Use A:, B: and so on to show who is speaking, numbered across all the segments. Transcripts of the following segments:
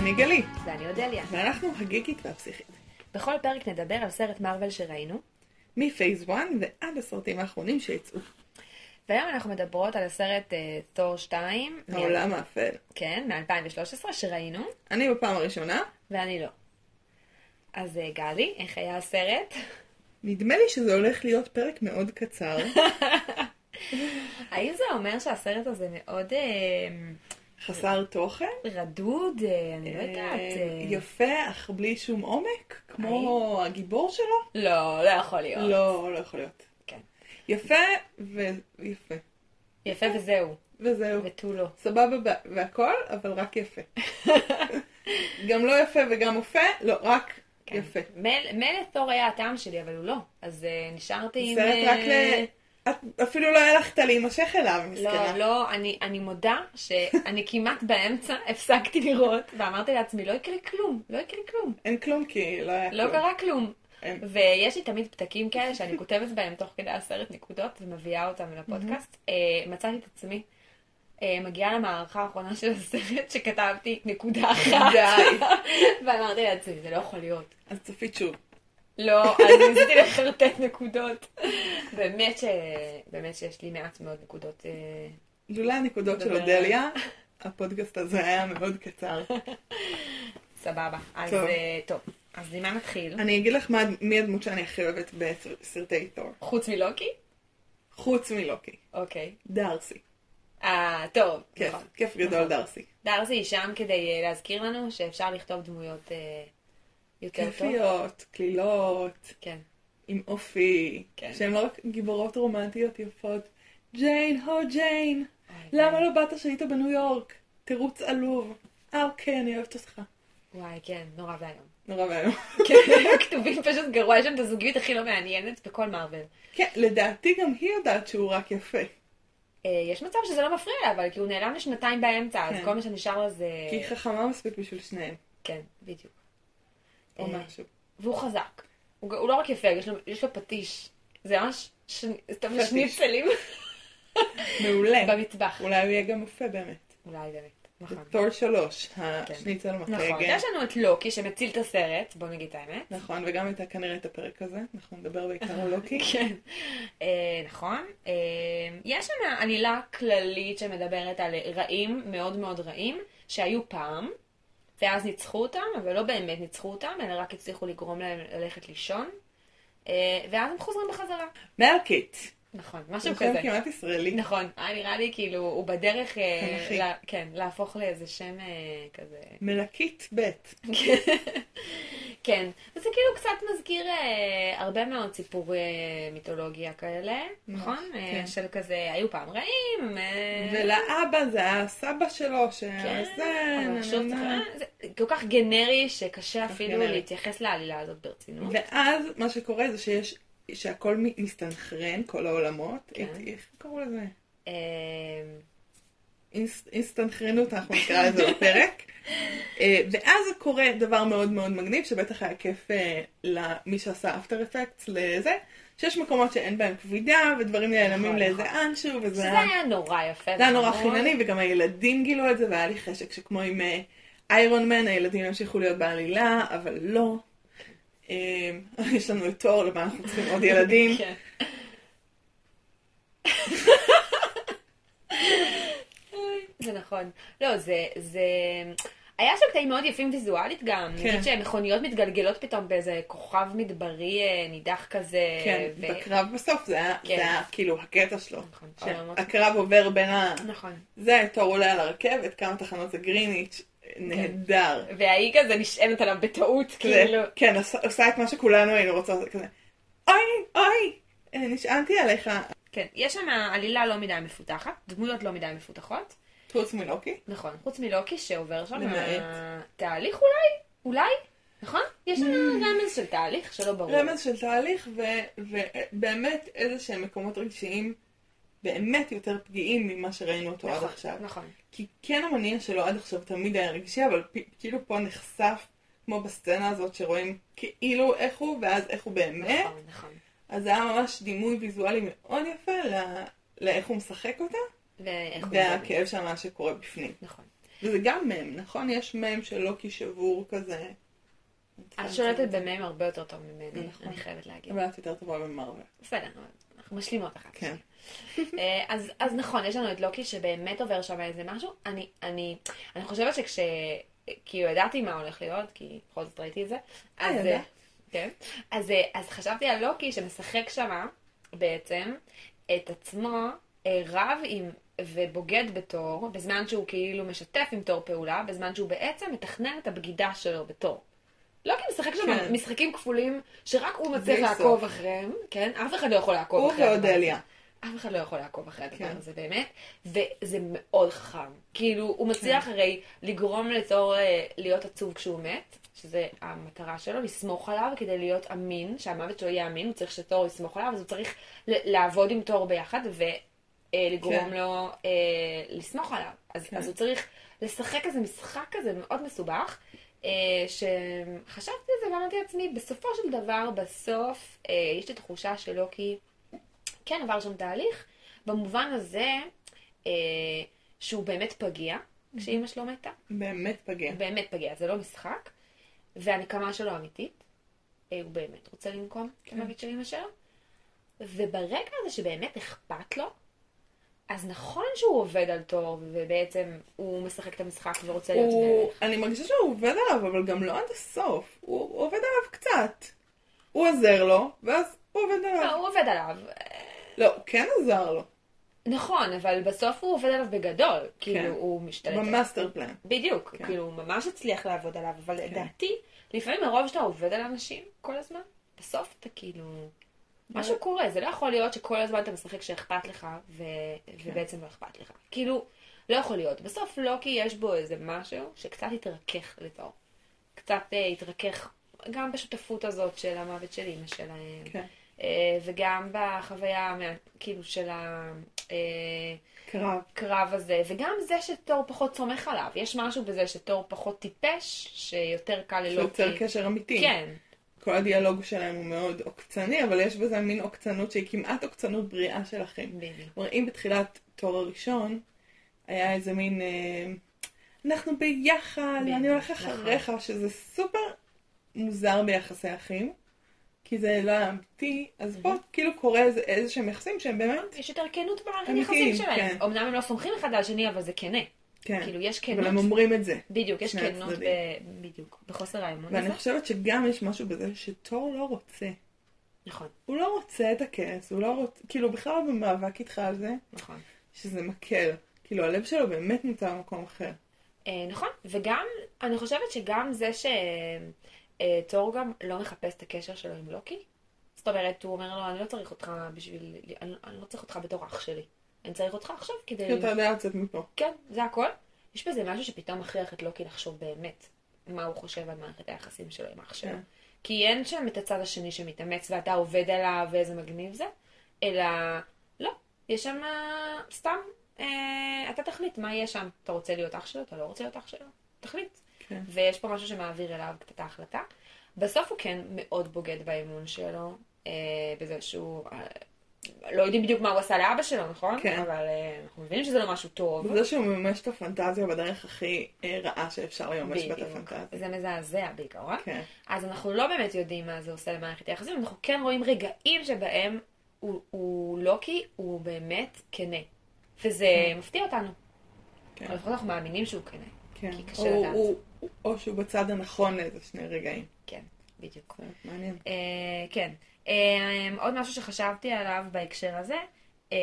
A: אני גלי,
B: ואני אודליה.
A: ואנחנו הגיקית והפסיכית.
B: בכל פרק נדבר על סרט מארוול שראינו,
A: מפייס 1 ועד הסרטים האחרונים שיצאו.
B: והיום אנחנו מדברות על הסרט אה, תור 2, מ-
A: העולם האפל.
B: כן, מ-2013 שראינו,
A: אני בפעם הראשונה,
B: ואני לא. אז אה, גלי, איך היה הסרט?
A: נדמה לי שזה הולך להיות פרק מאוד קצר.
B: האם זה אומר שהסרט הזה מאוד אה,
A: חסר תוכן.
B: רדוד? אה, אני לא יודעת.
A: אה,
B: אה,
A: יפה, אך בלי שום עומק, כמו הגיבור שלו.
B: לא, לא יכול להיות.
A: לא, לא יכול להיות.
B: כן.
A: יפה ויפה.
B: יפה וזהו,
A: וזהו.
B: ותו לא.
A: סבבה והכל, אבל רק יפה. גם לא יפה וגם יפה, לא, רק
B: כן.
A: יפה.
B: מילא תור היה הטעם שלי, אבל הוא לא. אז נשארתי עם...
A: סרט רק ל... את אפילו לא הלכת להימשך אליו,
B: לא,
A: מסכנה.
B: לא, אני, אני מודה שאני כמעט באמצע הפסקתי לראות, ואמרתי לעצמי, לא יקרה כלום, לא יקרה כלום.
A: אין כלום כי לא היה
B: לא
A: כלום.
B: קרה כלום.
A: אין.
B: ויש לי תמיד פתקים כאלה שאני כותבת בהם תוך כדי הסרט נקודות ומביאה אותם לפודקאסט. אה, מצאתי את עצמי אה, מגיעה למערכה האחרונה של הסרט שכתבתי נקודה אחת.
A: די.
B: ואמרתי לעצמי, זה לא יכול להיות.
A: אז צפית שוב.
B: לא, אז ניסיתי לחרטט נקודות. באמת ש... באמת שיש לי מעט מאוד נקודות. אה,
A: לולא הנקודות של. אודליה, הפודקאסט הזה היה מאוד קצר.
B: סבבה. אז
A: טוב.
B: אה. אז עם מה נתחיל?
A: אני אגיד לך מי הדמות שאני הכי אוהבת בסרטי תור.
B: חוץ מלוקי?
A: חוץ מלוקי.
B: אוקיי.
A: דארסי.
B: אה, טוב.
A: כיף,
B: נכון.
A: כיף גדול
B: נכון.
A: דארסי.
B: דארסי היא שם כדי אה, להזכיר לנו שאפשר לכתוב דמויות יותר טוב.
A: כיפיות, קלילות,
B: כן.
A: עם אופי,
B: כן.
A: שהן לא רק גיבורות רומנטיות יפות. ג'יין, הו ג'יין,
B: אוי,
A: למה לא באת שהיית בניו יורק? תירוץ עלוב. אה, אוקיי, אני אוהבת אותך.
B: וואי, כן, נורא ואיום.
A: נורא ואיום.
B: כן, כתובים פשוט גרוע, יש שם את הזוגיות הכי לא מעניינת בכל מארוול.
A: כן, לדעתי גם היא יודעת שהוא רק יפה.
B: אה, יש מצב שזה לא מפריע לה, אבל כי הוא נעלם לשנתיים באמצע, אז
A: כן.
B: כל מה שנשאר לה זה...
A: כי היא חכמה מספיק בשביל שניהם,
B: כן, בדיוק.
A: או
B: אה,
A: משהו.
B: והוא חזק. הוא, הוא לא רק יפה, יש לו, יש לו פטיש. זה ממש ש... שניצלים
A: מעולה.
B: במטבח.
A: אולי הוא יהיה גם יפה באמת.
B: אולי באמת, נכון.
A: תור שלוש, השניצל
B: נכון,
A: מקגן.
B: יש לנו את לוקי שמציל את הסרט, בוא נגיד את האמת.
A: נכון, וגם הייתה כנראה את הפרק הזה, אנחנו נדבר בעיקר על לוקי.
B: כן. אה, נכון. אה, יש שם עלילה כללית שמדברת על רעים, מאוד מאוד רעים, שהיו פעם, ואז ניצחו אותם, אבל לא באמת ניצחו אותם, אלא רק הצליחו לגרום להם ללכת לישון, אה, ואז הם חוזרים בחזרה.
A: מלקיט.
B: נכון,
A: זה
B: משהו
A: שם
B: כזה.
A: כמעט ישראלי.
B: נכון, היה נראה לי כאילו, הוא בדרך, אה. לה- כן, להפוך לאיזה שם אה, כזה.
A: מלקיט ב'.
B: כן, וזה כאילו קצת מזכיר אה, הרבה מאוד סיפורי אה, מיתולוגיה כאלה, נכון? אה,
A: כן.
B: של כזה, היו פעם רעים. אה,
A: ולאבא זה הסבא שלו,
B: כן,
A: שהיה זה,
B: אבל
A: נה,
B: צריך-. אה, זה כל כך גנרי שקשה אפילו
A: גנרי.
B: להתייחס לעלילה הזאת ברצינות.
A: ואז מה שקורה זה שיש, שהכל מסתנכרן, כל העולמות.
B: כן.
A: איך קראו לזה?
B: אה,
A: אינסטנכרנות, אנחנו נקרא לזה בפרק. אה, ואז קורה דבר מאוד מאוד מגניב, שבטח היה כיף אה, למי שעשה אפטר אפקטס לזה, שיש מקומות שאין בהם כבידה, ודברים נעלמים
B: נכון,
A: לאיזה
B: נכון.
A: אנשהו, וזה
B: שזה היה נורא יפה.
A: זה היה נורא
B: וחמוד.
A: חינני, וגם הילדים גילו את זה, והיה לי חשק שכמו עם אה, איירון מן, הילדים ימשיכו להיות בעלילה, אבל לא. אה, יש לנו את תור, למה אנחנו צריכים עוד ילדים.
B: כן. זה נכון. לא, זה, זה... היה שם קטעים מאוד יפים ויזואלית גם.
A: כן.
B: נגיד שמכוניות מתגלגלות פתאום באיזה כוכב מדברי אה, נידח כזה.
A: כן,
B: ו-
A: בקרב בסוף זה היה,
B: כן.
A: זה היה כאילו הקטע שלו.
B: נכון.
A: שהקרב עובר בין ה...
B: נכון.
A: זה, תור עולה על הרכבת, כמה תחנות זה גריניץ', נהדר.
B: וההיא כזה נשענת עליו בטעות, כאילו.
A: כן, עושה- עושה את מה שכולנו היינו רוצות, כזה, אוי, אוי, אה, נשענתי עליך.
B: כן, יש שם עלילה לא מדי מפותחת, דמויות לא מדי מפותחות.
A: חוץ מלוקי.
B: נכון, חוץ מלוקי שעובר שם
A: למעט.
B: תהליך אולי, אולי, נכון? יש לנו רמז של תהליך שלא ברור.
A: רמז של תהליך, ובאמת איזה שהם מקומות רגשיים באמת יותר פגיעים ממה שראינו אותו עד
B: נכון,
A: עכשיו.
B: נכון.
A: כי כן המניע שלו עד עכשיו תמיד היה רגשי, אבל פ- כאילו פה נחשף, כמו בסצנה הזאת שרואים כאילו איך הוא, ואז איך הוא באמת.
B: נכון, נכון.
A: אז זה היה ממש דימוי ויזואלי מאוד יפה לאיך הוא משחק אותה,
B: ואיך הוא
A: והכאב שם מה שקורה בפנים.
B: נכון.
A: וזה גם מם, נכון? יש מם של לוקי שבור כזה.
B: את שולטת במם הרבה יותר טוב ממני,
A: נכון.
B: אני חייבת להגיד.
A: אבל את יותר טובה במרוויל.
B: בסדר, אנחנו משלימות אחת.
A: כן.
B: אה, אז, אז נכון, יש לנו את לוקי שבאמת עובר שם איזה משהו. אני, אני, אני חושבת שכש... כאילו ידעתי מה הולך להיות, כי בכל זאת ראיתי את זה. אז,
A: ידעת?
B: אה, כן. אז, אה, אז חשבתי על לוקי שמשחק שמה, בעצם, את עצמו אה, רב עם... ובוגד בתור, בזמן שהוא כאילו משתף עם תור פעולה, בזמן שהוא בעצם מתכנן את הבגידה שלו בתור. לוקי משחק שם
A: כן.
B: משחקים כפולים שרק הוא מצליח לעקוב. אחריהם, כן? אף אחד לא יכול לעקוב
A: הוא
B: אחרי הדבר הזה.
A: ואודליה.
B: אף אחד לא יכול לעקוב אחרי הדבר
A: כן.
B: הזה באמת, וזה מאוד חכם. כאילו, הוא מצליח
A: כן.
B: הרי לגרום לתור אה, להיות עצוב כשהוא מת, שזה המטרה שלו, לסמוך עליו כדי להיות אמין, שהמוות שלו יהיה אמין, הוא צריך שתור יסמוך עליו, אז הוא צריך לעבוד עם תור ביחד ולגרום
A: כן.
B: לו אה, לסמוך עליו. אז,
A: כן.
B: אז הוא צריך לשחק איזה משחק כזה מאוד מסובך. אה, שחשבתי על זה ואמרתי לעצמי, בסופו של דבר, בסוף, אה, יש לי תחושה שלוקי כן עבר שם תהליך, במובן הזה אה, שהוא באמת פגיע, כשאימא שלו מתה,
A: באמת פגיע.
B: באמת פגיע, זה לא משחק, והנקמה שלו אמיתית, אה, הוא באמת רוצה לנקום
A: כן.
B: המוות של אימא שלו, וברגע הזה שבאמת אכפת לו, אז נכון שהוא עובד על תור, ובעצם הוא משחק את המשחק ורוצה להיות מלך.
A: אני מרגישה שהוא עובד עליו, אבל גם לא עד הסוף. הוא, עובד עליו קצת. הוא עוזר לו, ואז הוא עובד
B: לא,
A: עליו.
B: הוא עובד עליו.
A: לא, הוא כן עזר לו.
B: נכון, אבל בסוף הוא עובד עליו בגדול. כאילו,
A: כן.
B: הוא משתלט.
A: במאסטר פלן.
B: בדיוק,
A: כן.
B: כאילו, הוא ממש הצליח לעבוד עליו, אבל
A: כן.
B: לדעתי, לפעמים מרוב שאתה עובד על אנשים כל הזמן, בסוף אתה כאילו... משהו קורה, זה לא יכול להיות שכל הזמן אתה משחק שאכפת לך, ו...
A: כן.
B: ובעצם לא אכפת לך. כאילו, לא יכול להיות. בסוף לוקי יש בו איזה משהו שקצת התרכך לתור. קצת אה, התרכך גם בשותפות הזאת של המוות של אימא שלהם.
A: כן.
B: אה, וגם בחוויה, כאילו, של
A: קרב.
B: הקרב הזה, וגם זה שתור פחות סומך עליו. יש משהו בזה שתור פחות טיפש, שיותר קל ללוקי.
A: שיוצר קשר אמיתי.
B: כן,
A: כל הדיאלוג שלהם הוא מאוד עוקצני, אבל יש בזה מין עוקצנות שהיא כמעט עוקצנות בריאה של אחים.
B: בדיוק.
A: כלומר, אם בתחילת תור הראשון, היה איזה מין, אה, אנחנו ביחד, אני הולך
B: נכון.
A: אחריך, שזה סופר מוזר ביחסי אחים, כי זה לא היה אמיתי, אז פה כאילו קורה איזה, שהם יחסים שהם באמת,
B: יש יותר כנות במערכת היחסים שלהם.
A: כן.
B: אמנם הם לא סומכים אחד על השני, אבל זה כנה.
A: כן,
B: כאילו, יש
A: אבל הם
B: כנות.
A: אומרים את זה.
B: בדיוק, יש כנות ב... בדיוק, בחוסר האמון
A: ואני
B: הזה.
A: חושבת שגם יש משהו בזה שתור לא רוצה.
B: נכון,
A: הוא לא רוצה את הכעס, הוא לא רוצה, כאילו בכלל לא במאבק איתך על זה,
B: נכון.
A: שזה מקל. כאילו הלב שלו באמת נמצא במקום אחר.
B: אה, נכון, וגם, אני חושבת שגם זה שתור גם לא מחפש את הקשר שלו עם לוקי. זאת אומרת, הוא אומר לו, אני לא צריך אותך בשביל... אני אני לא צריך אותך בתור אח שלי. אני צריך אותך עכשיו כדי...
A: כי אתה יודע לצאת מפה.
B: כן, זה הכל. יש בזה משהו שפתאום מכריח את לוקי לחשוב באמת מה הוא חושב על מערכת היחסים שלו עם אח שלו.
A: כן.
B: כי אין שם את הצד השני שמתאמץ ואתה עובד עליו ואיזה מגניב זה, אלא לא, יש שם אה, סתם, אה, אתה תחליט מה יהיה שם. אתה רוצה להיות אח שלו, אתה לא רוצה להיות אח שלו, תחליט.
A: כן.
B: ויש פה משהו שמעביר אליו את ההחלטה. בסוף הוא כן מאוד בוגד באמון שלו, אה, בזה שהוא... אה, לא יודעים בדיוק מה הוא עשה לאבא שלו, נכון?
A: כן.
B: אבל אה, אנחנו מבינים שזה לא משהו טוב.
A: בזה שהוא מממש את הפנטזיה בדרך הכי אה, רעה שאפשר לממש בה את. הפנטזיה.
B: זה מזעזע בעיקרון.
A: כן.
B: אז אנחנו לא באמת יודעים מה זה עושה למערכת היחסים, אנחנו כן רואים רגעים שבהם הוא, הוא לוקי, הוא באמת כנה. וזה מפתיע אותנו.
A: כן.
B: לפחות אנחנו מאמינים שהוא כנה.
A: כן.
B: כי קשה
A: או-
B: לדעת.
A: הוא- או שהוא בצד הנכון לאיזה שני רגעים.
B: כן, בדיוק.
A: זה מעניין.
B: אה, כן. אה, עוד משהו שחשבתי עליו בהקשר הזה, אה,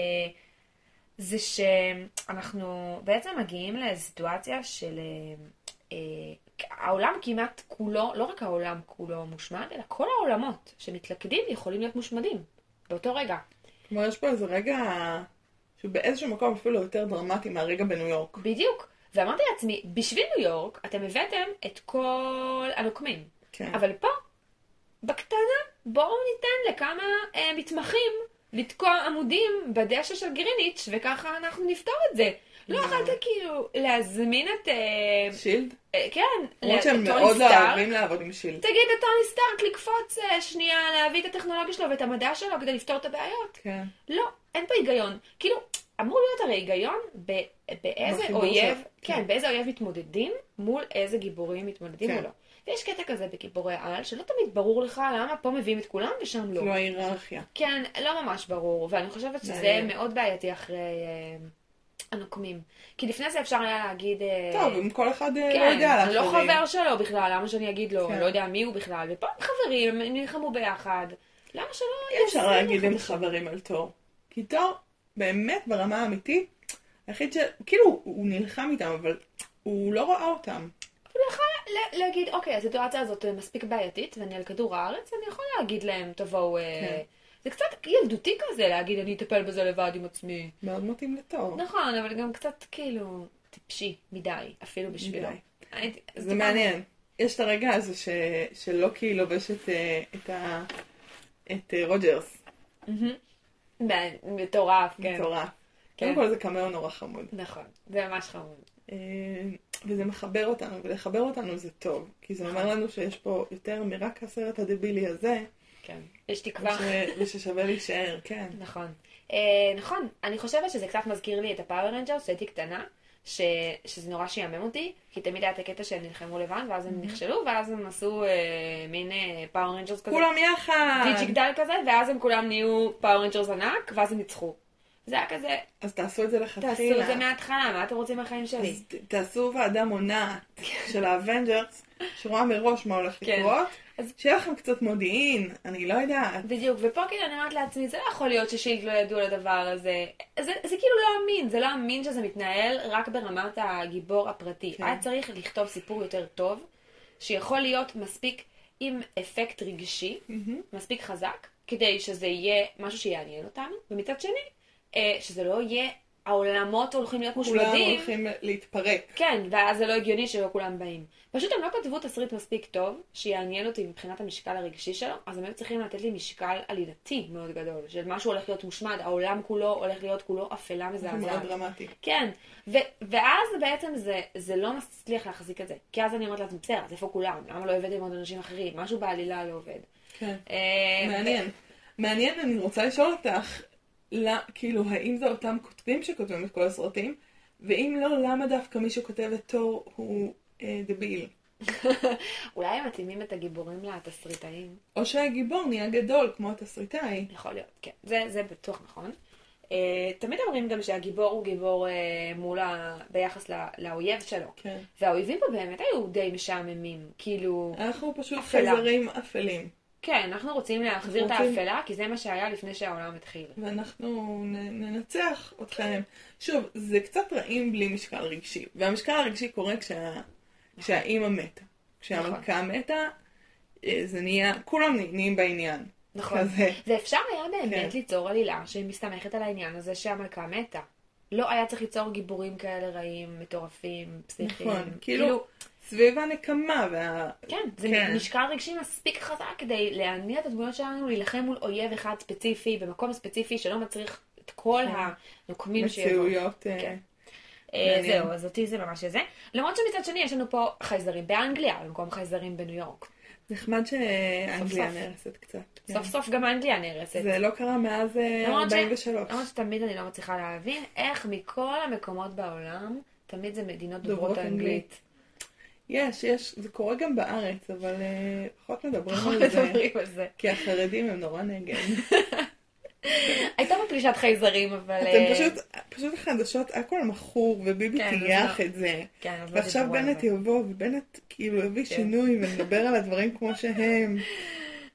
B: זה שאנחנו בעצם מגיעים לסיטואציה של... אה, אה, העולם כמעט כולו, לא רק העולם כולו מושמד, אלא כל העולמות שמתלכדים יכולים להיות מושמדים באותו רגע.
A: כלומר, יש פה איזה רגע שהוא באיזשהו מקום אפילו יותר דרמטי מהרגע בניו יורק.
B: בדיוק. ואמרתי לעצמי, בשביל ניו יורק אתם הבאתם את כל הנוקמים.
A: כן.
B: אבל פה, בקטנה, בואו ניתן לכמה אה, מתמחים לתקוע עמודים בדשא של גריניץ', וככה אנחנו נפתור את זה. לא. יכולת כאילו להזמין את... אה,
A: שילד?
B: אה, כן,
A: למרות שהם מאוד לא. אוהבים לעבוד עם שילד.
B: תגיד לטוני סטארק לקפוץ אה, שנייה, להביא את הטכנולוגיה שלו ואת המדע שלו כדי לפתור את הבעיות.
A: כן.
B: לא, אין פה היגיון. כאילו, אמור להיות הרי היגיון באיזה אויב, כן,
A: כן.
B: באיזה אויב מתמודדים מול איזה גיבורים מתמודדים
A: כן.
B: מולו. ויש קטע כזה בגיבורי על, שלא תמיד ברור לך למה פה מביאים את כולם ושם לא.
A: כאילו ההיררכיה.
B: כן, לא ממש ברור, ואני חושבת שזה. מאוד בעייתי אחרי אה, הנוקמים. כי לפני זה אפשר היה להגיד... אה,
A: טוב, אם כל אחד אה, לא
B: כן,
A: יודע
B: אני לא
A: לאחרים.
B: חבר שלו בכלל, למה שאני אגיד לו?
A: כן.
B: לא יודע מי הוא בכלל. ופה הם חברים, הם נלחמו ביחד. למה שלא...
A: אי אפשר להגיד הם? חברים על תור. כי תור, באמת ברמה האמיתית, היחיד ש... כאילו, הוא נלחם איתם, אבל הוא לא ראה אותם.
B: הוא יכול לה- להגיד, אוקיי, הסיטואציה הזאת מספיק בעייתית, ואני על כדור הארץ, אני יכול להגיד להם, תבואו... אה,
A: כן.
B: זה קצת ילדותי כזה להגיד, אני אטפל בזה לבד עם עצמי.
A: מאוד מתאים לתור.
B: נכון, אבל גם קצת כאילו טיפשי מדי, אפילו בשבילו.
A: מדי. זה מעניין. יש את הרגע הזה ש... שלוקי לובש את, אה, את, ה... את אה, רוג'רס.
B: מטורף, כן.
A: מטורף.
B: כן.
A: קודם כל זה קמאו נורא חמוד.
B: נכון, זה ממש חמוד.
A: אה, וזה מחבר אותנו, ולחבר אותנו זה טוב. כי זה אומר לנו שיש פה יותר מרק הסרט הדבילי הזה,
B: כן. יש תקווה.
A: וש- וששווה להישאר, כן.
B: נכון. אה, נכון, אני חושבת שזה קצת מזכיר לי את ה Power Rangers כשהייתי קטנה, ש... שזה נורא שיאמם אותי, כי תמיד היה את הקטע שהם נלחמו לבד, ואז הם נכשלו, ואז הם עשו אה, מין Power Rangers כזה.
A: כולם יחד!
B: דיג'י גדל כזה, ואז הם כולם נהיו Power Rangers ענק, ואז הם ניצחו. זה היה כזה,
A: אז תעשו את זה
B: תעשו
A: לכתחילה.
B: את זה מההתחלה, מה אתם רוצים מהחיים שלי?
A: אז תעשו ועדה מונעת של ה Avengers, שרואה מראש מה הולך
B: כן.
A: לקרות,
B: אז-
A: שיהיה לכם קצת מודיעין, אני לא יודעת.
B: בדיוק, ופה כאילו אני אומרת לעצמי, זה לא יכול להיות ש S.H.I.E.L.D. לא ידעו על הדבר הזה. זה, זה כאילו לא אמין, זה לא אמין שזה מתנהל רק ברמת הגיבור הפרטי.
A: כן.
B: היה צריך לכתוב סיפור יותר טוב, שיכול להיות מספיק עם אפקט רגשי,
A: מהמם.
B: מספיק חזק, כדי שזה יהיה משהו שיעניין אותנו, ומצד שני, שזה לא יהיה, העולמות הולכים להיות
A: כולם
B: מושמדים.
A: הולכים להתפרק.
B: כן, ואז זה לא הגיוני שלא כולם באים. פשוט הם לא כתבו תסריט מספיק טוב, שיעניין אותי מבחינת המשקל הרגשי שלו, אז הם היו צריכים לתת לי משקל עלילתי מאוד גדול, של משהו הולך להיות מושמד, העולם כולו הולך להיות כולו אפלה
A: זה מאוד
B: מזעזעת.
A: דרמטי.
B: כן, ו- ואז בעצם זה, זה לא מצליח להחזיק את זה. כי אז אני אומרת לעצמי, בסדר, אז איפה כולם? למה לא הבאתם עוד אנשים אחרים? משהו בעלילה לא עובד.
A: כן.
B: אה,
A: מעניין. מעניין, אני רוצה לשאול אותך, לא, כאילו, האם זה אותם כותבים שכותבים את כל הסרטים? ואם לא, למה דווקא מי שכותב את תור הוא אה, דביל?
B: אולי הם מתאימים את הגיבורים לתסריטאים.
A: או שהגיבור נהיה גדול כמו התסריטאי.
B: יכול להיות, כן. זה, זה בטוח נכון. Uh, תמיד אומרים גם שהגיבור הוא גיבור uh, מול ה... ביחס לא, לאויב שלו.
A: כן.
B: והאויבים פה באמת היו די משעממים. כאילו,
A: אנחנו פשוט
B: אפלה.
A: חייזרים אפלים.
B: כן, אנחנו רוצים להחזיר את
A: רוצים-
B: האפלה, כי זה מה שהיה לפני שהעולם התחיל.
A: ואנחנו ננצח אתכם. שוב, זה קצת רעים בלי משקל רגשי. והמשקל הרגשי קורה כשה... כשהאימא מתה. כשהמלכה מתה, אה, זה נהיה, כולם נהיים בעניין.
B: נכון.
A: כזה.
B: ואפשר היה באמת
A: כן.
B: ליצור עלילה שמסתמכת על העניין הזה שהמלכה מתה. לא היה צריך ליצור גיבורים כאלה רעים, מטורפים, פסיכיים.
A: נכון. כאילו, סביב הנקמה וה...
B: כן, זה
A: כן.
B: משקל רגשי מספיק חזק כדי להניע את הדמויות שלנו להילחם מול אויב אחד ספציפי, במקום ספציפי שלא מצריך את כל
A: כן.
B: הנוקמים שיבואו.
A: מציאויות. אה,
B: כן. אה,
A: מעניין.
B: זהו, אז אותי זה ממש זה. למרות שמצד שני יש לנו פה חייזרים באנגליה, במקום חייזרים בניו יורק.
A: נחמד שאנגליה
B: סוף.
A: נהרסת קצת. כן.
B: סוף סוף גם אנגליה נהרסת.
A: זה לא קרה מאז אה,
B: למרות ש-
A: 43.
B: למרות שתמיד אני לא מצליחה להבין איך מכל המקומות בעולם, תמיד זה מדינות דוברות אנגלית.
A: יש, יש, זה קורה גם בארץ, אבל אה, פחות מדברים על זה.
B: מדברים על זה.
A: כי החרדים הם נורא נגד.
B: הייתה פה פלישת חייזרים, אבל...
A: אתם
B: אה,
A: פשוט, פשוט החדשות, הכל מכור, וביבי
B: כן,
A: טייח
B: לא-
A: את זה.
B: כן, לא
A: ועכשיו בנט. יבוא, ובנט כאילו יביא
B: כן.
A: שינוי, ונדבר על הדברים כמו שהם.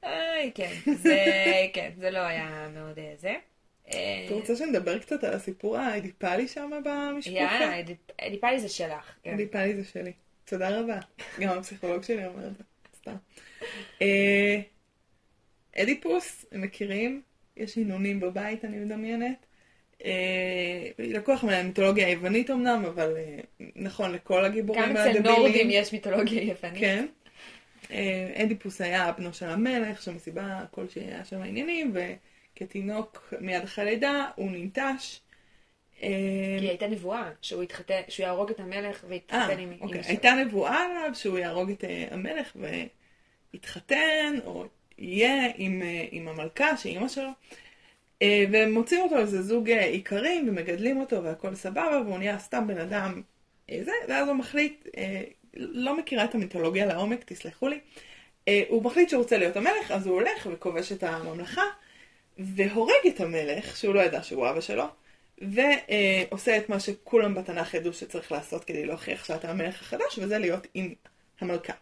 B: איי, כן, זה, כן, זה לא היה מאוד אה, זה.
A: אתה רוצה שנדבר קצת על הסיפור האדיפלי שם במשפחה?
B: יאללה, אדיפ- אדיפלי זה שלך. כן.
A: אדיפלי זה שלי. תודה רבה. גם הפסיכולוג שלי אומר את זה. סתם. אה, אדיפוס, הם מכירים? יש הנונים בבית, אני מדמיינת. אה, לקוח מהמיתולוגיה היוונית אמנם, אבל אה, נכון לכל הגיבורים
B: גם אצל נורדים יש מיתולוגיה יוונית.
A: כן. אדיפוס היה בנו של המלך, שמסיבה כלשהי היה שם עניינים, וכתינוק מיד אחרי לידה הוא ננטש.
B: כי הייתה נבואה שהוא יתחתן, שהוא יהרוג את המלך
A: אה,
B: ויתחתן עם
A: אוקיי.
B: אמא שלו.
A: הייתה נבואה עליו שהוא יהרוג את אה, המלך ויתחתן, או יהיה עם, אה, עם המלכה, שהיא אימא שלו. והם מוצאים אותו איזה זוג איכרים ומגדלים אותו והכל סבבה והוא נהיה סתם בן אדם זה, ואז הוא מחליט, לא מכירה את המיתולוגיה לעומק, תסלחו לי, הוא מחליט שהוא רוצה להיות המלך, אז הוא הולך וכובש את הממלכה והורג את המלך, שהוא לא ידע שהוא אבא שלו, ועושה את מה שכולם בתנ"ך ידעו שצריך לעשות כדי להוכיח שאתה המלך החדש, וזה להיות עם המלכה,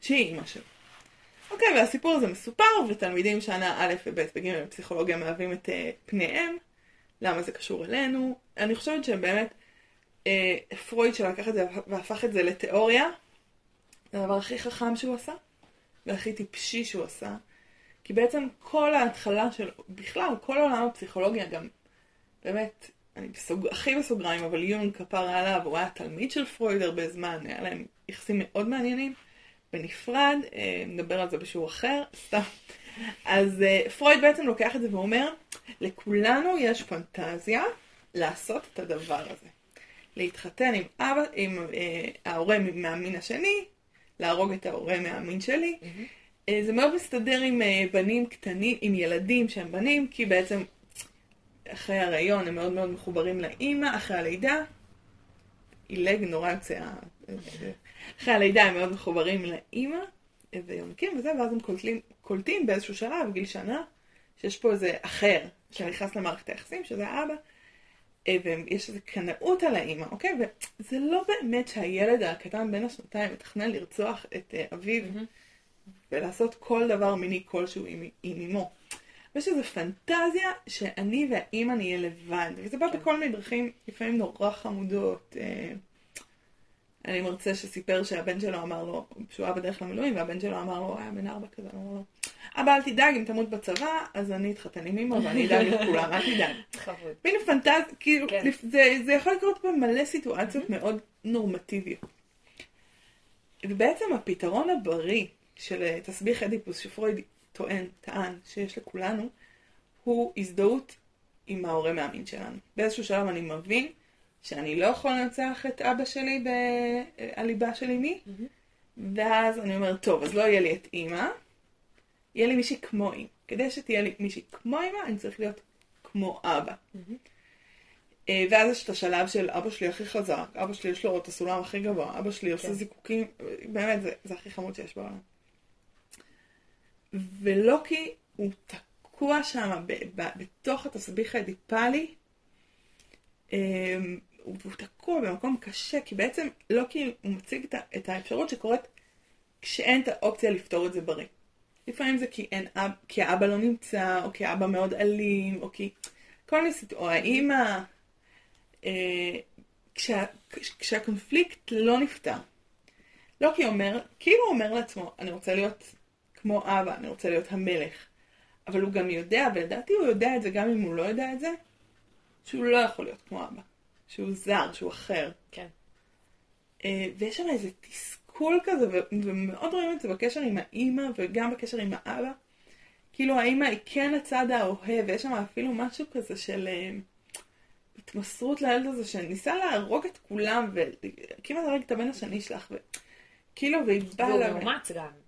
A: שהיא אימא שלו. אוקיי, והסיפור הזה מסופר, ותלמידים שנה א' וב' וג' בפסיכולוגיה מהווים את אה, פניהם. למה זה קשור אלינו? אני חושבת שבאמת אה, פרויד שלקח את זה והפך את זה לתיאוריה, זה הדבר הכי חכם שהוא עשה, והכי טיפשי שהוא עשה. כי בעצם כל ההתחלה של, בכלל, כל עולם הפסיכולוגיה גם, באמת, אני בסוג, הכי בסוגריים, אבל יונג כפרה עליו, הוא היה תלמיד של פרויד הרבה זמן, היה להם יחסים מאוד מעניינים. בנפרד, אה, נדבר על זה בשיעור אחר, סתם. אז אה, פרויד בעצם לוקח את זה ואומר, לכולנו יש פנטזיה לעשות את הדבר הזה. להתחתן עם אבא, עם אה, ההורה מהמין השני, להרוג את ההורה מהמין שלי. אה, זה מאוד מסתדר עם אה, בנים קטנים, עם ילדים שהם בנים, כי בעצם אחרי ההריון הם מאוד מאוד מחוברים לאימא, אחרי הלידה. עילג נורא יוצא. אחרי הלידה הם מאוד מחוברים לאימא ויונקים וזה, ואז הם קולטים, קולטים באיזשהו שלב, גיל שנה, שיש פה איזה אחר שנכנס למערכת היחסים, שזה האבא, אה, ויש איזו קנאות על האימא, אוקיי? וזה לא באמת שהילד הקטן בין השנתיים מתכנן לרצוח את אה, אביו mm-hmm. ולעשות כל דבר מיני כלשהו עם, עם אמו. יש איזו פנטזיה שאני והאימא נהיה לבד, וזה בא כן. בכל מיני דרכים, לפעמים נורא חמודות. אה, אני מרצה שסיפר שהבן שלו אמר לו, שהוא היה בדרך למילואים, והבן שלו אמר לו, הוא היה בן ארבע כזה, אמר לו, אבא אל תדאג, אם תמות בצבא, אז אני אתחתן עם אמא ואני אדאג לכולם, אל תדאג.
B: חבוד.
A: מין פנטז, כאילו, כן. זה, זה יכול לקרות במלא סיטואציות מאוד נורמטיביות. ובעצם הפתרון הבריא של אה, תסביך אדיפוס שפרויד טוען, טען, שיש לכולנו, הוא הזדהות עם ההורה מאמין שלנו. באיזשהו שלב אני מבין שאני לא יכול לנצח את אבא שלי בליבה של אמי, mm-hmm. ואז אני אומרת, טוב, אז לא יהיה לי את אימא, יהיה לי מישהי כמו אימא. כדי שתהיה לי מישהי כמו אימא, אני צריך להיות כמו אבא. Mm-hmm. ואז יש את השלב של אבא שלי הכי חזק, אבא שלי יש לו את הסולם הכי גבוה, אבא שלי עושה כן. זיקוקים, באמת, זה, זה הכי חמוד שיש בעולם. ולוקי הוא תקוע שם בתוך התסביך האדיפלי, אמ, והוא תקוע במקום קשה, כי בעצם לא כי הוא מציג את האפשרות שקורית כשאין את האופציה לפתור את זה בריא. לפעמים זה כי, אין כי האבא לא נמצא, או כי האבא מאוד אלים, או כי... כל מיני סיטואציות, או האימא... אה, כשה, כשהקונפליקט לא נפתר. לא כי הוא אומר, כאילו הוא אומר לעצמו, אני רוצה להיות כמו אבא, אני רוצה להיות המלך. אבל הוא גם יודע, ולדעתי הוא יודע את זה גם אם הוא לא יודע את זה, שהוא לא יכול להיות כמו אבא. שהוא זר, שהוא אחר.
B: כן.
A: אה, ויש שם איזה תסכול כזה, ומאוד רואים את זה בקשר עם האימא וגם בקשר עם האבא. כאילו האימא היא כן הצד האוהב, ויש שם אפילו משהו כזה של אה, התמסרות לילד הזה, שניסה להרוג את כולם, וכמעט הרג את הבן השני שלך, וכאילו, והיא באה...
B: והוא מאומץ גם.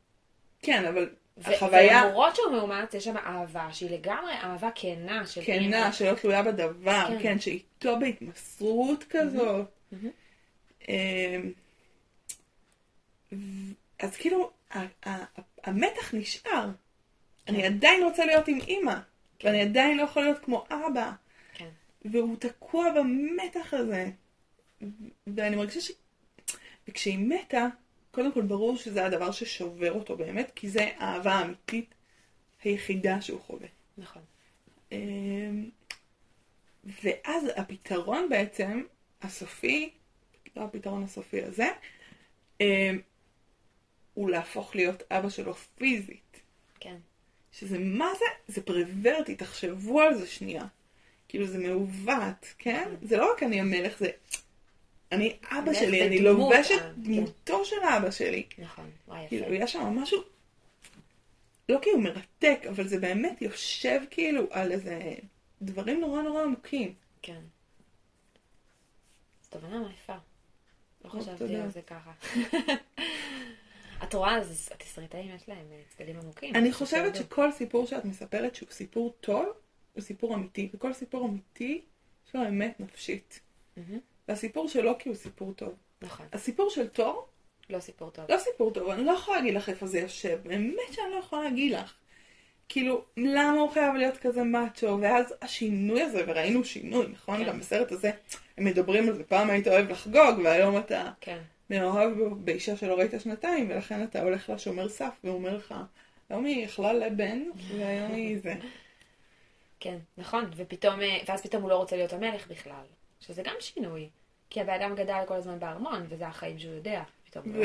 A: כן, אבל החוויה...
B: ולמרות שהוא מאומץ, יש שם אהבה, שהיא לגמרי אהבה כנה של
A: אימא. כנה, שלא תלויה בדבר, כן, כן שאיתו בהתמסרות כזאת. אמ, אז כאילו, המתח נשאר. אני כן. עדיין רוצה להיות עם אימא, כן. ואני עדיין לא יכול להיות כמו אבא.
B: כן.
A: והוא תקוע במתח הזה. ואני מרגישה ש... וכשהיא מתה, קודם כל ברור שזה הדבר ששובר אותו באמת, כי זה האהבה האמיתית היחידה שהוא חווה.
B: נכון.
A: אמ, ואז הפתרון בעצם, הסופי, לא הפתרון הסופי הזה, אמ, הוא להפוך להיות אבא שלו פיזית.
B: כן.
A: שזה מה זה? זה פרוורטי, תחשבו על זה שנייה. כאילו זה מעוות, כן? כן. זה לא רק אני המלך, זה אני אבא שלי, אני לובשת כן. דמותו של אבא שלי.
B: נכון, וואי יפה.
A: כאילו, יש שם משהו, לא כאילו מרתק, אבל זה באמת יושב כאילו על איזה דברים נורא נורא עמוקים.
B: כן. זו תובנה יפה. לא חשבתי על זה ככה. את רואה, אז התסריטאים יש להם אה, צדדים עמוקים.
A: אני חושבת שכל סיפור שאת מספרת שהוא סיפור טוב, הוא סיפור אמיתי, וכל סיפור אמיתי יש לו אמת נפשית.
B: מהמם.
A: והסיפור שלו כי הוא סיפור טוב.
B: נכון.
A: הסיפור של תור,
B: לא סיפור טוב.
A: לא סיפור טוב, אני לא יכולה להגיד לך איפה זה יושב, באמת שאני לא יכולה להגיד לך. כאילו, למה הוא חייב להיות כזה מאצ'ו, ואז השינוי הזה, וראינו שינוי, נכון?
B: כן.
A: גם בסרט הזה, הם מדברים על זה, פעם היית אוהב לחגוג, והיום אתה
B: כן.
A: מאוהב באישה שלא ראית שנתיים, ולכן אתה הולך לשומר סף, והוא אומר לך, היום היא יכלה לבן, והיום היא זה.
B: כן, נכון, ופתאום, אה, ואז פתאום הוא לא רוצה להיות המלך בכלל, שזה גם שינוי. כי הבן אדם גדל כל הזמן בארמון, וזה החיים שהוא יודע. הוא לא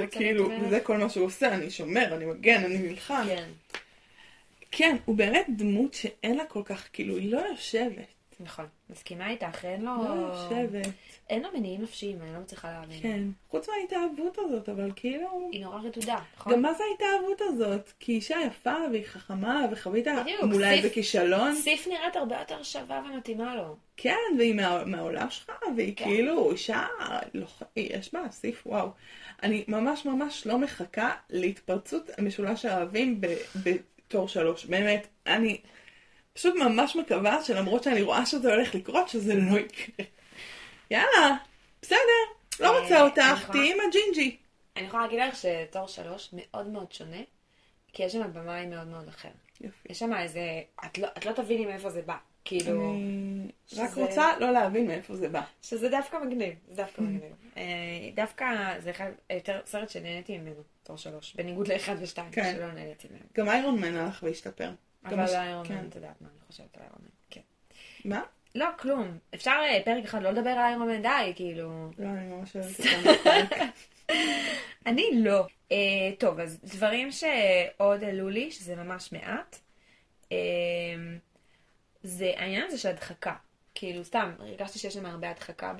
B: המלך.
A: וזה כל מה שהוא עושה, אני שומר, אני מגן, אני נלחם.
B: כן,
A: כן, הוא באמת דמות שאין לה כל כך, כאילו, היא לא יושבת.
B: נכון. מסכימה איתך, אין לו...
A: לא יושבת.
B: אין לו מניעים נפשיים, אני לא מצליחה להבין.
A: כן. חוץ מההתאהבות הזאת, אבל כאילו...
B: היא נורא רדודה, נכון?
A: גם מה זה ההתאהבות הזאת? כי היא אישה יפה והיא חכמה וחווית
B: בדיוק,
A: מולה
B: סיף- נראית הרבה יותר שווה ומתאימה לו.
A: כן, והיא מה, מהעולם שלך, והיא
B: כן.
A: כאילו אישה, לא, יש בה סיף, וואו. אני ממש ממש לא מחכה להתפרצות המשולש האוהבים ב- בתור שלוש. באמת, אני פשוט ממש מקווה שלמרות שאני רואה שזה הולך לקרות, שזה לא יקרה. יאללה, בסדר, לא
B: אה,
A: רוצה אותך, תהיי עם הג'ינג'י.
B: אני יכולה להגיד לך שתור שלוש מאוד מאוד שונה, כי יש שם במאי מאוד מאוד אחר.
A: יופי.
B: יש שם איזה... את לא, את לא תביני מאיפה זה בא. כאילו...
A: אני רק
B: שזה-
A: רוצה לא להבין מאיפה זה בא.
B: שזה דווקא מגניב, זה דווקא מגניב. אה, דווקא זה אחד, יותר סרט שנהניתי ממנו, תור שלוש, בניגוד לאחד ושתיים,
A: כן.
B: שלא נהניתי מהם.
A: גם איירון מן הלך והשתפר.
B: אבל
A: הש-
B: איירון
A: כן.
B: מן, את יודעת מה אני חושבת על איירון מן, כן.
A: מה?
B: לא, כלום. אפשר אה, פרק אחד לא לדבר על איירון מן, די, כאילו...
A: לא, אני ממש אוהבת אותם.
B: אני לא. אה, טוב, אז דברים שעוד עלו לי, שזה ממש מעט, אה, זה העניין הזה של הדחקה. כאילו, סתם, הרגשתי שיש שם הרבה הדחקה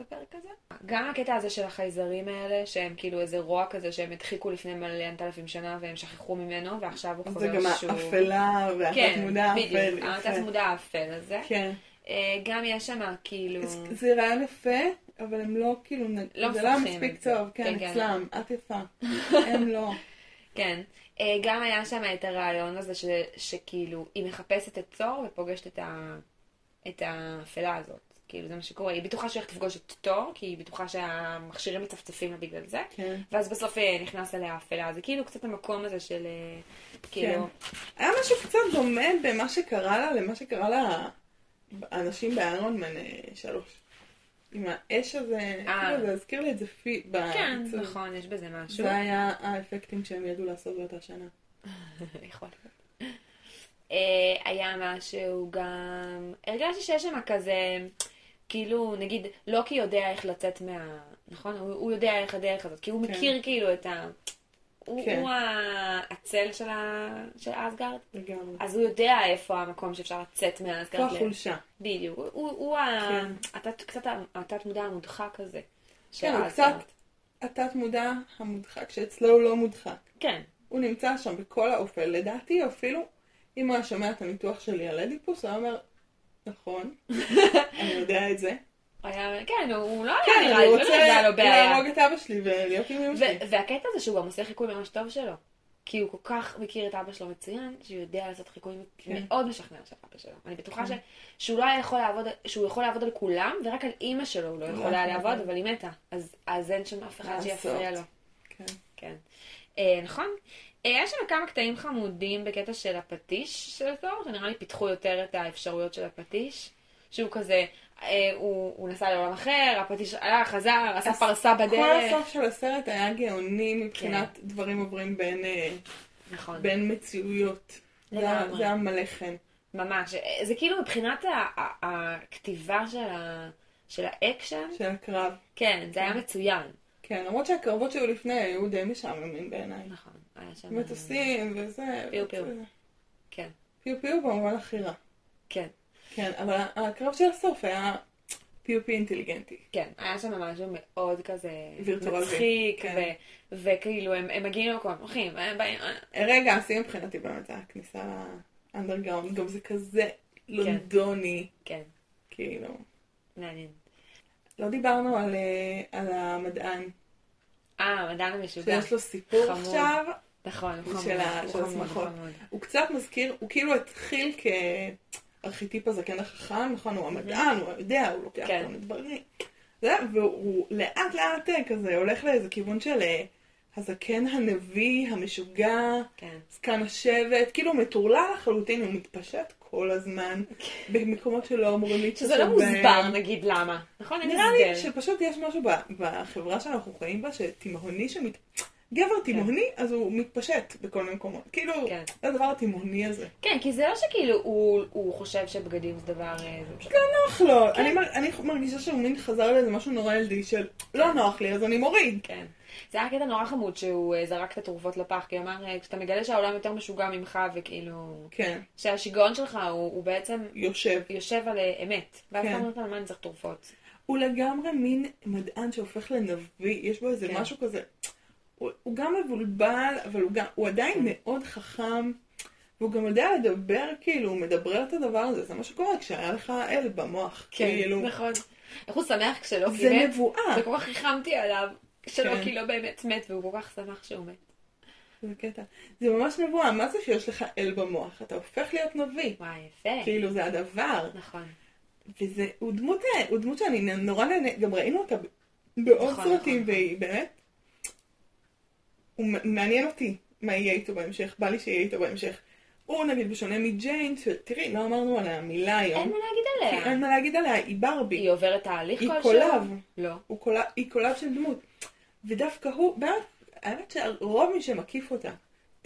B: בפרק הזה. גם הקטע הזה של החייזרים האלה, שהם כאילו איזה רוע כזה שהם הדחיקו לפני מלא אלפים שנה והם שכחו ממנו, ועכשיו הוא
A: זה
B: חוזר
A: גם
B: שוב.
A: האפלה והתת
B: כן,
A: האפל.
B: בדיוק,
A: יפה.
B: התת מודע האפל הזה.
A: כן.
B: אה, גם יש שם כאילו...
A: זה- זה רעיון יפה, אבל הם לא כאילו,
B: לא
A: זה לא מספיק
B: זה.
A: טוב, כן,
B: כן, כן.
A: אצלם, את יפה. הם לא.
B: כן. אה, גם היה שם את הרעיון הזה שכאילו היא מחפשת את צור ופוגשת את, ה, את האפלה הזאת. כאילו זה מה שקורה. היא בטוחה שהיא הולכת לפגוש את תור, כי היא בטוחה שהמכשירים מצפצפים לה בגלל זה.
A: כן.
B: ואז בסוף אה, נכנס אליה האפלה. זה כאילו קצת המקום הזה של אה, כאילו...
A: היה משהו קצת דומה במה שקרה לה, למה שקרה לה אנשים באיירון מן אה, שלוש. עם האש הזה. כאילו זה הזכיר לי את זה פי...
B: כן,
A: בעיצוב.
B: נכון, יש בזה משהו.
A: זה היה האפקטים שהם ידעו לעשות באותה שנה.
B: יכול להיות. אה, היה משהו גם... הרגשתי שיש שם כזה, כאילו, נגיד, לוקי יודע איך לצאת מה... נכון? הוא, הוא יודע איך הדרך הזאת, כי הוא
A: כן.
B: מכיר כאילו את ה... הוא,
A: כן.
B: הוא הצל של, ה... של אסגרד,
A: לגמרי.
B: אז הוא יודע איפה המקום שאפשר לצאת
A: פה
B: מאסגרד. ל-
A: החולשה.
B: בדיוק. הוא, הוא, הוא.
A: כן.
B: התת, קצת התת מודע המודחק הזה.
A: כן, הוא. קצת התת מודע המודחק, שאצלו הוא לא מודחק.
B: כן,
A: הוא נמצא שם בכל האופל. לדעתי אפילו, אם הוא היה שומע את הניתוח שלי על אדיפוס, הוא היה אומר, נכון, אני יודע את זה.
B: היה, כן, הוא, הוא לא היה
A: כן,
B: נראה
A: אני
B: לי, לא
A: רוצה
B: נראה לו בעיה.
A: להרוג את אבא שלי ולהיות עם אמא שלי.
B: והקטע זה שהוא גם עושה חיקוי ממש טוב שלו. כי הוא כל כך מכיר את אבא שלו מצוין, שהוא יודע לעשות חיקוי
A: כן.
B: מאוד משכנע של אבא שלו. אני בטוחה
A: כן.
B: ש- שהוא לא היה יכול לעבוד, שהוא יכול לעבוד על כולם, ורק על אימא שלו הוא לא
A: לא
B: יכול היה
A: יכול
B: לעבוד. אבל היא מתה. אז, אז אין שם אף אחד שיפריע? לו.
A: כן.
B: כן. אה, נכון? יש שם כמה קטעים חמודים בקטע של הפטיש של תור, שנראה לי פיתחו יותר את האפשרויות של הפטיש. שהוא כזה, אה, הוא, הוא נסע לעולם אחר, הפטיש עלה, חזר, עשה פרסה
A: כל
B: בדרך.
A: הסוף של הסרט היה גאוני מבחינת דברים עוברים בין, אה,
B: נכון.
A: בין מציאויות. זה היה-
B: לגמרי.
A: זה היה מלא חן.
B: ממש, זה כאילו מבחינת הכתיבה של, ה, של האקשן,
A: של הקרב.
B: כן, זה היה מצוין.
A: כן, למרות שהקרבות שהיו לפני היו די משעממים בעיניי.
B: נכון, היה.
A: מטוסים וזה.
B: פיו פיו. כן,
A: פיו פיו במובן הכי רע.
B: כן,
A: כן, אבל הקרב של הסוף היה פיו פי אינטליגנטי.
B: כן, היה שם משהו מאוד כזה מצחיק,
A: כן.
B: וכאילו הם, מגיעים למקום, הולכים, הם באים, אה,
A: רגע, השיא מבחינתי באמת זה הכניסה לאנדרגראונד, גם זה כזה לונדוני,
B: כן,
A: כאילו.
B: מעניין.
A: לא דיברנו על, אה, על המדען,
B: אה, המדען המשוגע.
A: שיש לו סיפור
B: חמוד.
A: עכשיו,
B: נכון, הוא חמוד,
A: של השמחות. הוא קצת מזכיר, הוא כאילו התחיל כ... הארכיטיפ הזקן החכם, נכון, הוא המדען, הוא יודע, הוא לוקח
B: כן.
A: כל מיני דברים. זה, והוא לאט לאט כזה הולך לאיזה כיוון של אה, הזקן הנביא, המשוגע,
B: כן.
A: זקן השבט, כאילו מטורלל לחלוטין, הוא מתפשט כל הזמן במקקומות שלא אמורים להתפשט
B: שזה לא. מוסבר נגיד למה. נכון?
A: נראה לי. שפשוט יש משהו בחברה שאנחנו חיים בה, שתימהוני שמת... גבר תימהוני, אז הוא מתפשט בכל מיני מקומות. כאילו,
B: כן.
A: זה הדבר התימהוני הזה.
B: כן, כי זה לא שכאילו הוא, הוא חושב שבגדים זה דבר... אה, זה.
A: לא נוח לו.
B: כן.
A: אני, אני מרגישה שהוא מין חזר לאיזה משהו נורא ילדי של לא נוח לי, אז אני מוריד.
B: כן. זה היה קטע נורא חמוד שהוא אה, זרק את התרופות לפח, כי הוא אמר, אה, כשאתה מגלה שהעולם יותר משוגע ממך, וכאילו...
A: כן,
B: שהשיגעון שלך הוא, הוא בעצם
A: יושב.
B: יושב על אה, אמת. ואז
A: כן.
B: אתה אומר, "טוב, מה אני צריך תרופות?
A: הוא לגמרי מין מדען שהופך לנביא, יש בו איזה
B: כן.
A: משהו כזה. הוא, הוא גם מבולבל, אבל הוא, גם, הוא עדיין
B: כן.
A: מאוד חכם, והוא גם יודע לדבר, כאילו, הוא מדבר את הדבר הזה, זה מה שקורה כשהיה לך אל במוח. כאילו,
B: נכון. איך הוא שמח כשלא
A: זה
B: מת?
A: נבואה.
B: וכל כך ריחמתי עליו, שלא
A: כן.
B: כי לא באמת מת, והוא כל כך שמח שהוא מת.
A: זה קטע. זה ממש נבואה, מה זה שיש לך אל במוח? אתה הופך להיות נביא.
B: וואי, יפה.
A: כאילו, זה הדבר.
B: נכון.
A: וזה, הוא דמות, הוא דמות שאני נורא נהנה, גם ראינו אותה בעוד
B: נכון,
A: סרטים,
B: נכון.
A: והיא באמת, הוא מעניין אותי מה יהיה איתו בהמשך, בא לי שיהיה איתו בהמשך. הוא נגיד בשונה מג'יין, שתראי, לא אמרנו על המילה היום,
B: אין מה להגיד עליה.
A: אין מה להגיד עליה, היא ברבי,
B: היא עוברת תהליך
A: היא
B: כלשהו?
A: קולב.
B: לא.
A: קולב, היא קולב של דמות. ודווקא הוא, באמת, האמת שרוב מי שמקיף אותה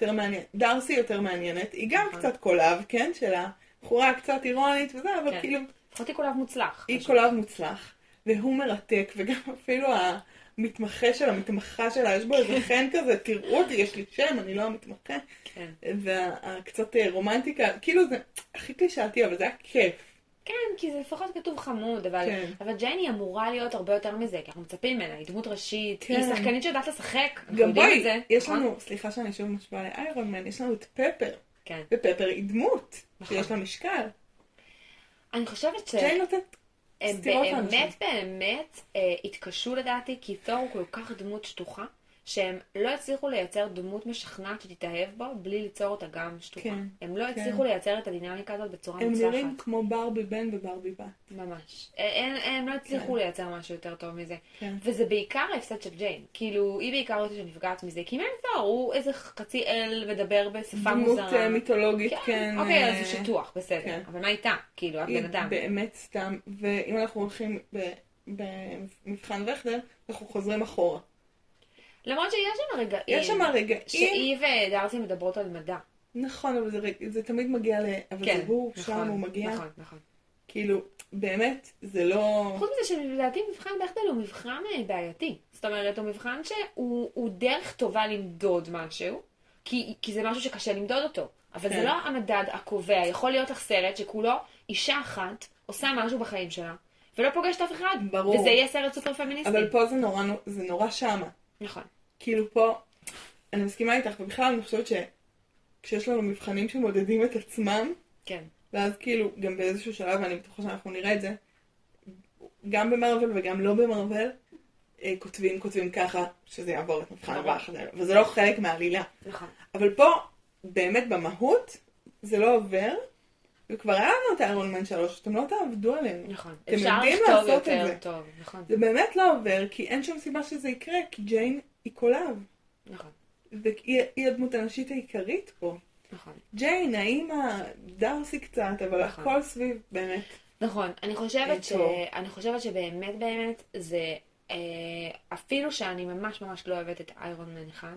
A: יותר מעניין. דרסי יותר מעניינת, היא גם
B: נכון.
A: קצת קולב, כן, של הבחורה קצת אירונית וזה, אבל
B: כן.
A: כאילו,
B: לפחות היא קולב מוצלח.
A: היא
B: פשוט.
A: קולב מוצלח, והוא מרתק, וגם אפילו המתמחה של המתמחה שלה, יש בו איזה חן כזה, תראו אותי, יש לי שם, אני לא המתמחה,
B: כן.
A: והקצת רומנטיקה, כאילו זה הכי קלישאתי, אבל זה היה כיף.
B: כן, כי זה לפחות כתוב חמוד, אבל,
A: כן.
B: אבל ג'ייני אמורה להיות הרבה יותר מזה, כי אנחנו מצפים ממנה, היא דמות ראשית,
A: כן.
B: היא שחקנית שיודעת לשחק,
A: גם בואי. יש
B: נכון?
A: לנו, סליחה שאני שוב משווה לאיירון מן, יש לנו את פפר,
B: כן.
A: ופפר היא דמות,
B: נכון.
A: שיש לה משקל.
B: אני חושבת ש...
A: ג'יין נותנת
B: הם
A: סתירות לאנשים.
B: באמת באמת אה, התקשו לדעתי, כי תור הוא כל כך דמות שטוחה, שהם לא הצליחו לייצר דמות משכנעת שתתאהב בו, בלי ליצור אותה גם שטוחה.
A: כן,
B: הם לא
A: כן.
B: הצליחו לייצר את הדינמיקה הזאת בצורה
A: הם
B: מוצלחת.
A: נראים כמו ברבי בן וברבי בת.
B: ממש. אה, הם, הם לא הצליחו
A: כן.
B: לייצר משהו יותר טוב מזה.
A: כן.
B: וזה בעיקר ההפסד של ג'יין. כאילו, היא בעיקר אותי שנפגעת מזה, כי תואר, הוא איזה חצי אל מדבר בשפה
A: דמות
B: מוזרה.
A: אה, מיתולוגית,
B: כן,
A: כן.
B: אוקיי,
A: אה,
B: אז הוא שטוח, בסדר.
A: כן.
B: אבל מה איתה? כאילו, את בן אדם.
A: באמת סתם, ואם אנחנו הולכים במבחן וכטר, אנחנו חוזרים אחורה.
B: למרות שיש שם רגעים.
A: יש שם רגעים,
B: שהיא ודארסי מדברות על מדע.
A: נכון, אבל זה, זה תמיד מגיע ל... אבל
B: כן,
A: זה הוא,
B: נכון,
A: שם הוא מגיע,
B: נכון, נכון.
A: כאילו, באמת, זה לא...
B: חוץ מזה שלדעתי מבחן בכדל הוא מבחן אה, בעייתי. זאת אומרת, הוא מבחן שהוא הוא דרך טובה למדוד משהו, כי, כי זה משהו שקשה למדוד אותו. אבל
A: כן.
B: זה לא המדד הקובע. יכול להיות לך סרט שכולו אישה אחת עושה משהו בחיים שלה, ולא פוגשת אף אחד.
A: ברור.
B: וזה יהיה סרט סופר פמיניסטי.
A: אבל פה זה נורא, זה נורא שמה.
B: נכון.
A: כאילו פה, אני מסכימה איתך, ובכלל אני חושבת שכשיש לנו מבחנים שמודדים את עצמם,
B: כן.
A: ואז כאילו, גם באיזשהו שלב, ואני בטוחה שאנחנו נראה את זה, גם במרוויל וגם לא במרוויל, אה, כותבים, כותבים ככה, שזה יעבור את מבחן. הבא, וזה לא חלק מהעלילה.
B: נכון.
A: אבל פה, באמת במהות, זה לא עובר, וכבר היה לנו את איירון מן 3, אתם לא תעבדו עלינו.
B: נכון.
A: אתם יודעים
B: לכתוב
A: לעשות את
B: יותר
A: זה.
B: טוב. נכון.
A: זה באמת לא עובר, כי אין שום סיבה שזה יקרה, כי ג'יין היא קולב,
B: נכון.
A: והיא היא הדמות הנשית העיקרית פה.
B: נכון.
A: ג'יין, האימא, דארסי קצת, אבל
B: נכון.
A: הכל סביב, באמת.
B: נכון, אני חושבת, ש... אני חושבת שבאמת באמת זה, אה, אפילו שאני ממש ממש לא אוהבת את איירון מן 1,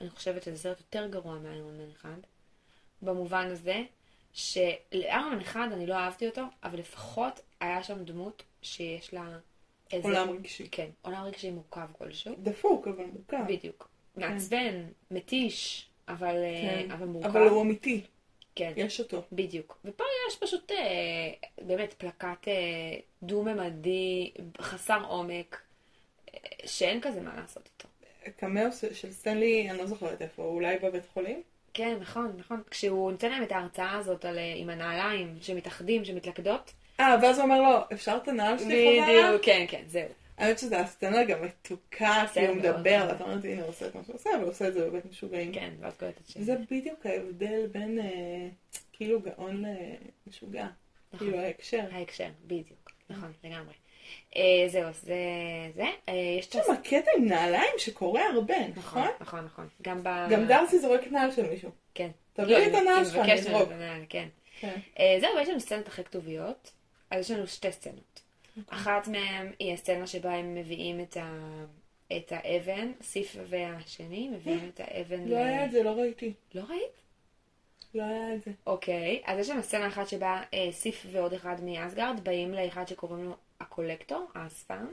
B: אני חושבת שזה סרט יותר גרוע מאיירון מן 1, במובן הזה שלאיירון מן 1 אני לא אהבתי אותו, אבל לפחות היה שם דמות שיש לה איזה...
A: עולם רגשי.
B: כן, עולם רגשי מורכב כלשהו.
A: דפוק, אבל מורכב.
B: בדיוק. מעצבן, מתיש, אבל, אה,
A: כן.
B: אבל מורכב.
A: אבל הוא אמיתי,
B: כן.
A: יש אותו.
B: בדיוק. ופה יש פשוט אה, באמת פלקט אה, דו-ממדי, חסר עומק, אה, שאין כזה מה לעשות איתו.
A: קמאו של סטנלי, אני לא זוכרת איפה, אולי בבית חולים?
B: כן, נכון, נכון. כשהוא נותן להם את ההרצאה הזאת על, אה, עם הנעליים שמתאחדים, שמתלכדות.
A: אה, ואז הוא אומר לו, אפשר את הנעל שלי חזרה?
B: בדיוק, כן, כן, זהו.
A: האמת שזה הסצנה גם מתוקה, כי הוא מדבר,
B: חמוד.
A: ואתה אומרת, הנה הוא עושה את מה שהוא עושה, אבל הוא עושה את זה בבית משוגעים.
B: כן, ואת את שלי.
A: זה בדיוק ההבדל בין אה, כאילו גאון למשוגע.
B: נכון.
A: כאילו ההקשר.
B: ההקשר, בדיוק. נכון, לגמרי. אה, זהו, זה זה. אה, יש
A: שם קטע עם נעליים שקורה הרבה,
B: נכון,
A: נכון?
B: נכון, נכון. גם ב...
A: גם דארסי זורק נעל של מישהו.
B: כן.
A: תביא לי את הנעל שלך,
B: הנעל, כן.
A: כן.
B: אה, זהו, יש לנו סצנות הכי כתוביות. אז יש לנו שתי סצנות. אחת מהן היא הסצנה שבה הם מביאים את ה... את האבן, סיף והשני מביאים את האבן
A: לא היה את זה, לא ראיתי.
B: לא ראית?
A: לא היה את זה.
B: אוקיי, אז יש שם סצנה אחת שבה אה, סיף ועוד אחד מאסגרד באים לאחד שקוראים לו הקולקטור, האספן,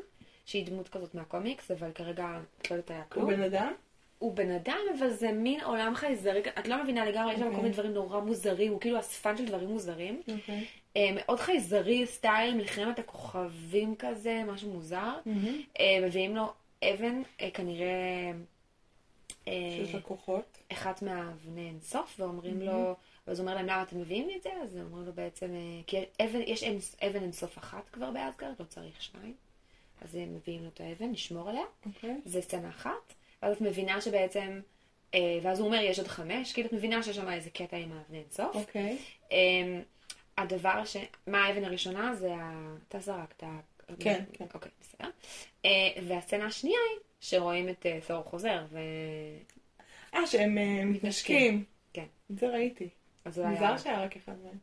B: שהיא דמות כזאת מהקומיקס, אבל כרגע את לא יודעת היה
A: הוא
B: כלום.
A: בן אדם?
B: הוא בן אדם, אבל זה מין עולם חייזרי, את לא מבינה לגמרי, יש שם כל
A: אוקיי.
B: מיני דברים נורא מוזרים, הוא כאילו אספן של דברים מוזרים.
A: אוקיי.
B: אה, מאוד חייזרי סטייל, מלחמת הכוכבים כזה, משהו מוזר. אה, מביאים לו אבן, אה, כנראה אה,
A: שיש לה כוחות.
B: אחת מהאבני אינסוף, ואומרים לו, אז הוא אומר להם למה אתם מביאים לי את זה? אז אומרים לו בעצם, כי אבן, יש אינס- אבן אינסוף אחת כבר באסגרד, לא צריך שניים. אז הם מביאים לו את האבן, נשמור עליה.
A: אוקיי.
B: זה סצנה אחת, ואז את מבינה שבעצם, אה, ואז הוא אומר יש עוד חמש, כאילו את מבינה שיש שם איזה קטע עם האבני אינסוף.
A: אוקיי.
B: אה, הדבר ש... מה האבן הראשונה זה ה... אתה זרקת.
A: כן, כן.
B: אוקיי, בסדר. אה, והסצנה השנייה היא שרואים את אה, תור חוזר, ו...
A: אה, שהם אה, מתנשקים.
B: כן.
A: את זה ראיתי.
B: אז הוא היה...
A: מוזר שהיה רק אחד מהם.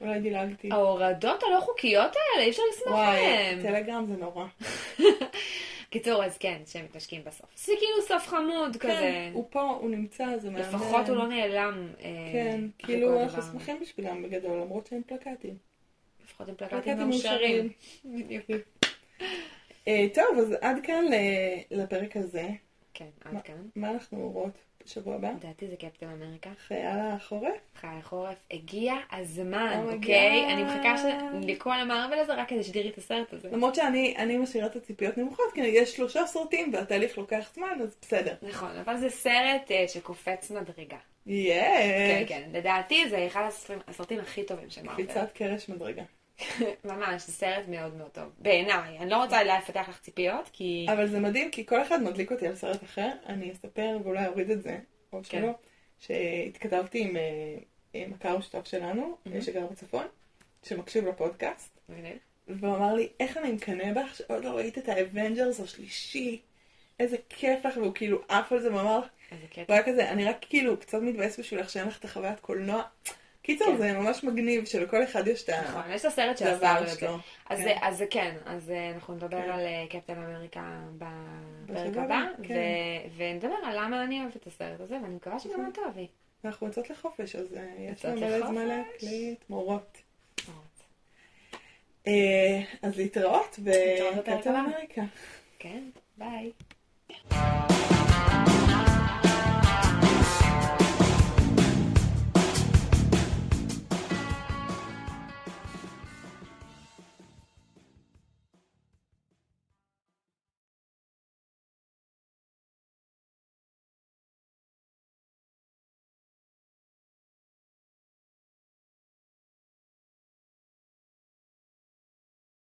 A: אולי דילגתי.
B: ההורדות הלא חוקיות האלה, אי אפשר לסמוך
A: וואי,
B: עליהן.
A: טלגרם זה נורא.
B: קיצור, אז כן, שהם מתנשקים בסוף. זה כאילו סוף חמוד כזה.
A: כן, הוא פה, הוא נמצא, זה מהמם.
B: לפחות הוא לא נעלם. אה,
A: כן, כאילו אנחנו. שמחים בשבילם בגדול, למרות שהם פלקטים.
B: לפחות הם פלקטים מאושרים.
A: אה, טוב, אז עד כאן לפרק הזה.
B: כן, עד כאן.
A: מה אנחנו רואות בשבוע הבא?
B: לדעתי זה קפטן אמריקה.
A: חייל החורף?
B: חי החורף, הגיע הזמן,
A: Oh
B: אוקיי? אני מחכה ש- לכל המערבל הזה רק כדי שתראי את הסרט הזה.
A: למרות שאני אני משאירה את הציפיות נמוכות, כי יש שלושה סרטים והתהליך לוקח זמן, אז בסדר.
B: נכון, אבל זה סרט אה, שקופץ מדרגה. כן,
A: יש!
B: כן, לדעתי זה אחד הסרטים- הכי טובים של Marvel.
A: קפיצת קרש מדרגה.
B: ממש, זה סרט מאוד מאוד טוב. בעיניי, אני לא רוצה לפתח לך ציפיות, כי...
A: אבל זה מדהים, כי כל אחד מדליק אותי על סרט אחר. אני אספר ואולי אוריד את זה, או
B: כן.
A: שלא, שהתכתבתי עם אה, עם מכר משותף שלנו,
B: מהמם.
A: שגר בצפון, שמקשיב לפודקאסט. והוא אמר לי, איך אני מקנא בך שעוד לא ראית את ה Avengers השלישי, איזה כיף לך, והוא כאילו עף על זה ואמר לך,
B: איזה
A: הוא
B: קטע.
A: היה כזה, אני רק כאילו קצת מתבאס בשבילך שאין לך את החוויית קולנוע. קיצור,
B: כן.
A: זה ממש מגניב שלכל אחד יש את
B: נכון, יש את הסרט שעשה
A: הדבר
B: את זה.
A: שלו.
B: אז
A: כן.
B: זה- אז כן, אז אה, אנחנו נדבר
A: כן.
B: על אה, קפטן אמריקה בפרק הבא,
A: כן.
B: ו- ונדבר על למה אני אוהבת את הסרט הזה, ואני מקווה שגם
A: נכון.
B: את תאהבי.
A: אנחנו יוצאות לחופש, אז אה, יש לנו מלא זמן. להקליט מורות. אז להתראות בקפטן. אמריקה.
B: כן, ביי.